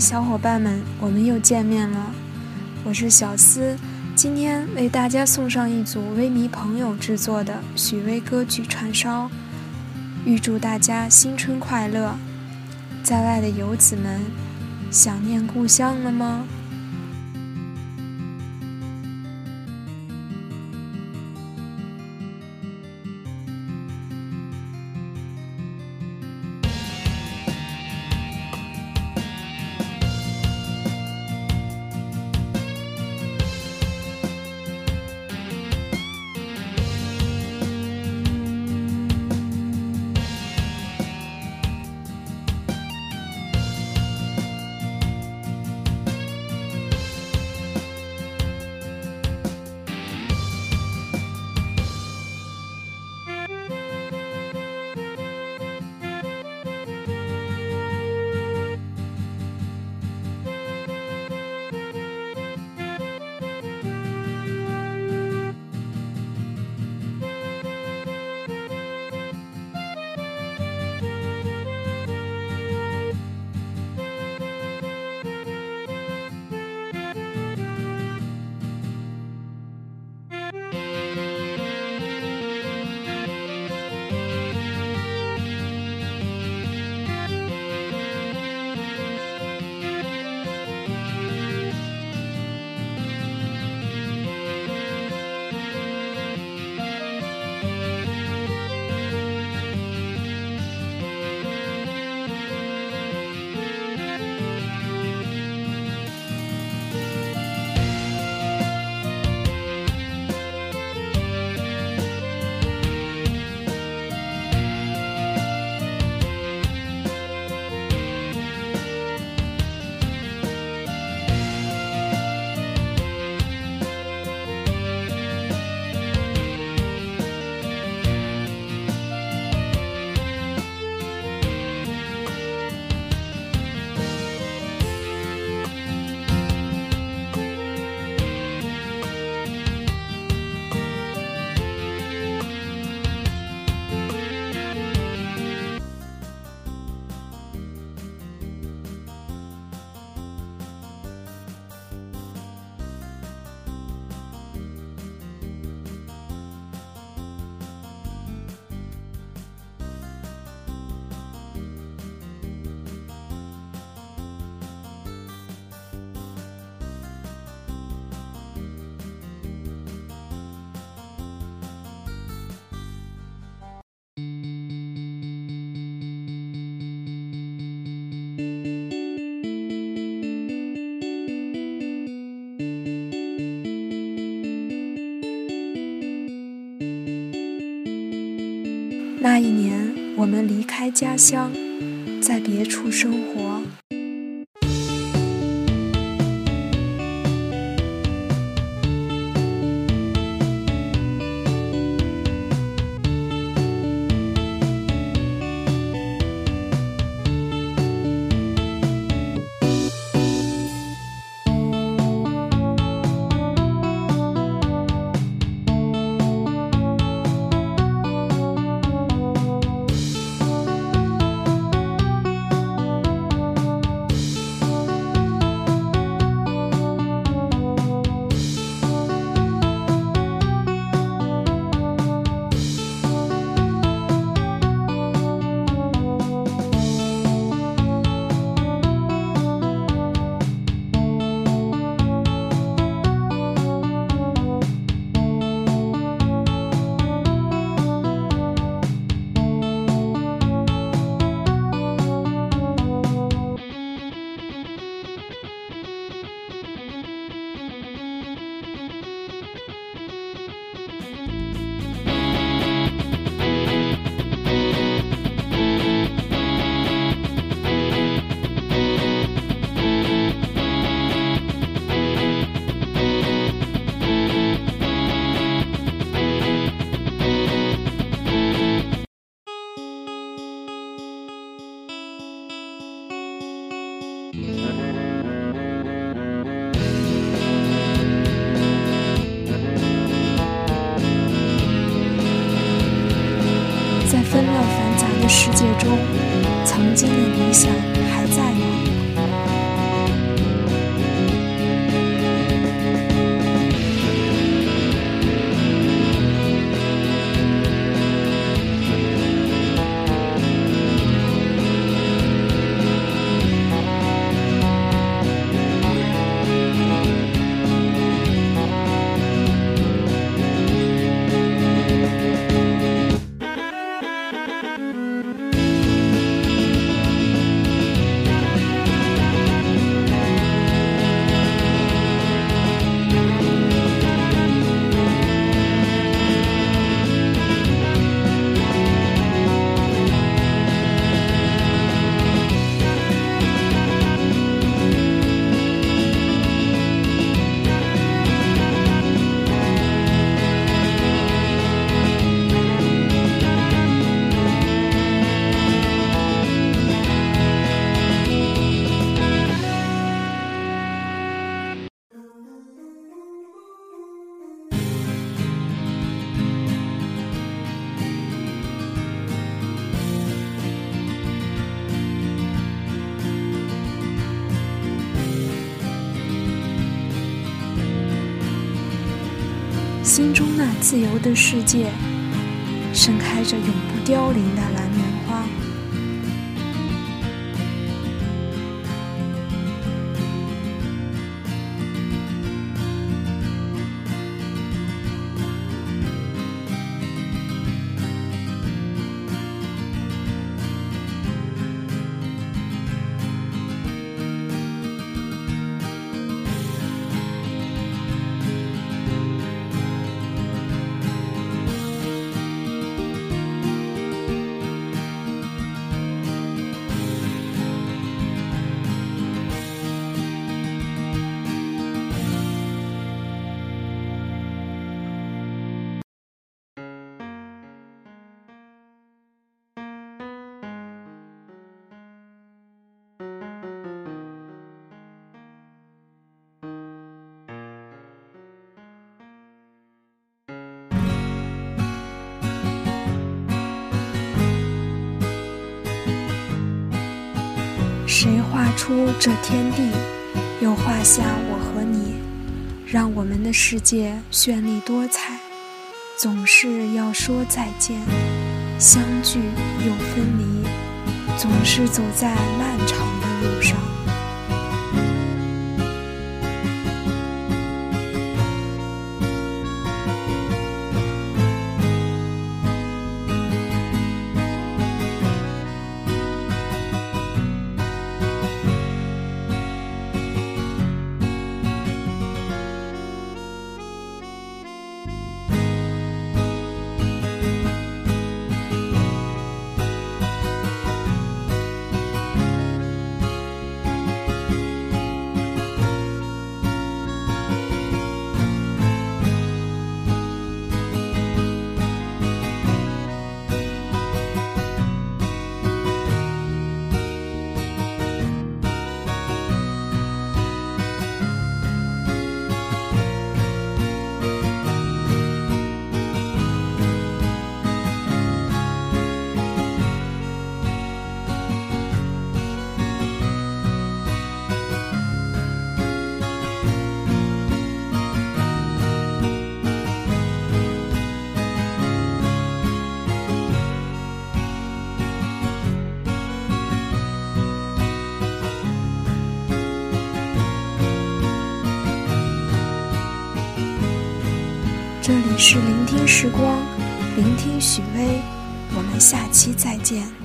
小伙伴们，我们又见面了。我是小思，今天为大家送上一组微迷朋友制作的许巍歌曲串烧，预祝大家新春快乐！在外的游子们，想念故乡了吗？那一年，我们离开家乡，在别处生活。世界中，曾经的理想还在吗？心中那自由的世界，盛开着永不凋零的蓝谁画出这天地，又画下我和你，让我们的世界绚丽多彩。总是要说再见，相聚又分离，总是走在漫长的路上。是聆听时光，聆听许巍，我们下期再见。